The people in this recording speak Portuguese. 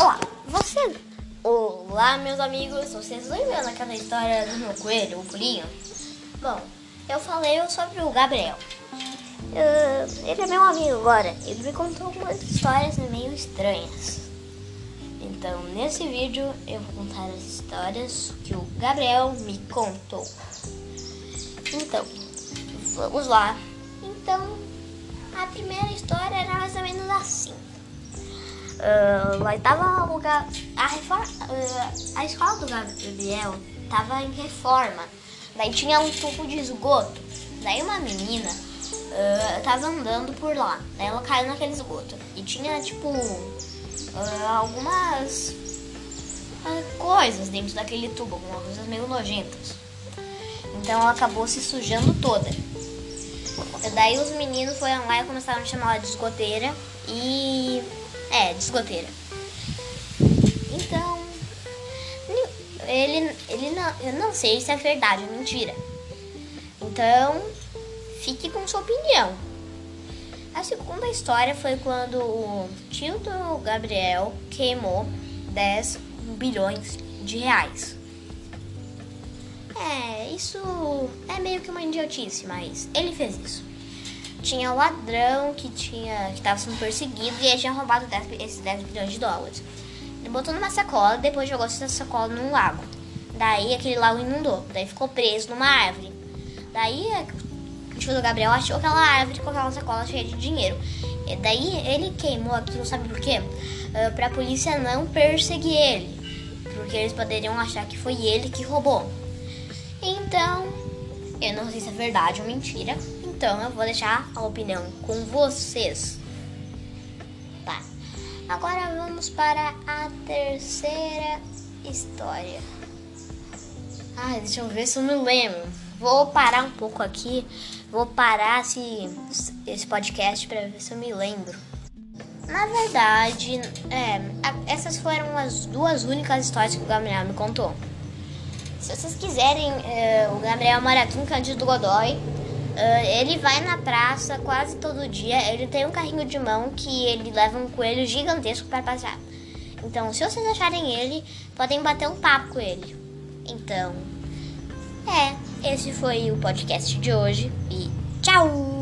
Olá, você. Olá, meus amigos. Vocês lembram daquela história do meu coelho, o pulinho? Bom, eu falei sobre o Gabriel. Uh, ele é meu amigo agora. Ele me contou algumas histórias meio estranhas. Então, nesse vídeo, eu vou contar as histórias que o Gabriel me contou. Então, vamos lá. Então, a primeira história Uh, lá tava o lugar. A, uh, a escola do Gabriel tava em reforma. Daí tinha um tubo de esgoto. Daí uma menina uh, andando por lá. Daí ela caiu naquele esgoto. E tinha tipo algumas coisas dentro daquele tubo, algumas coisas meio nojentas. Então ela acabou se sujando toda. Daí os meninos foram lá e começaram a chamar ela de esgoteira e de esgoteira. Então, ele, ele não, eu não sei se é verdade ou mentira. Então, fique com sua opinião. A segunda história foi quando o tio do Gabriel queimou 10 bilhões de reais. É, isso é meio que uma idiotice, mas ele fez isso tinha ladrão que tinha que estava sendo perseguido e ele tinha roubado 10, esses 10 bilhões de dólares. Ele botou numa sacola e depois jogou essa sacola num lago. Daí aquele lago inundou. Daí ficou preso numa árvore. Daí o tio do Gabriel achou aquela árvore com aquela sacola cheia de dinheiro. E daí ele queimou aquilo, sabe por quê? Uh, pra polícia não perseguir ele. Porque eles poderiam achar que foi ele que roubou. Então, eu não sei se é verdade ou mentira. Então eu vou deixar a opinião com vocês. Tá. Agora vamos para a terceira história. Ah, deixa eu ver se eu me lembro. Vou parar um pouco aqui. Vou parar esse, esse podcast para ver se eu me lembro. Na verdade, é, essas foram as duas únicas histórias que o Gabriel me contou. Se vocês quiserem, é, o Gabriel em Cândido Godoy. Uh, ele vai na praça quase todo dia. Ele tem um carrinho de mão que ele leva um coelho gigantesco para passear. Então, se vocês acharem ele, podem bater um papo com ele. Então, é, esse foi o podcast de hoje e tchau!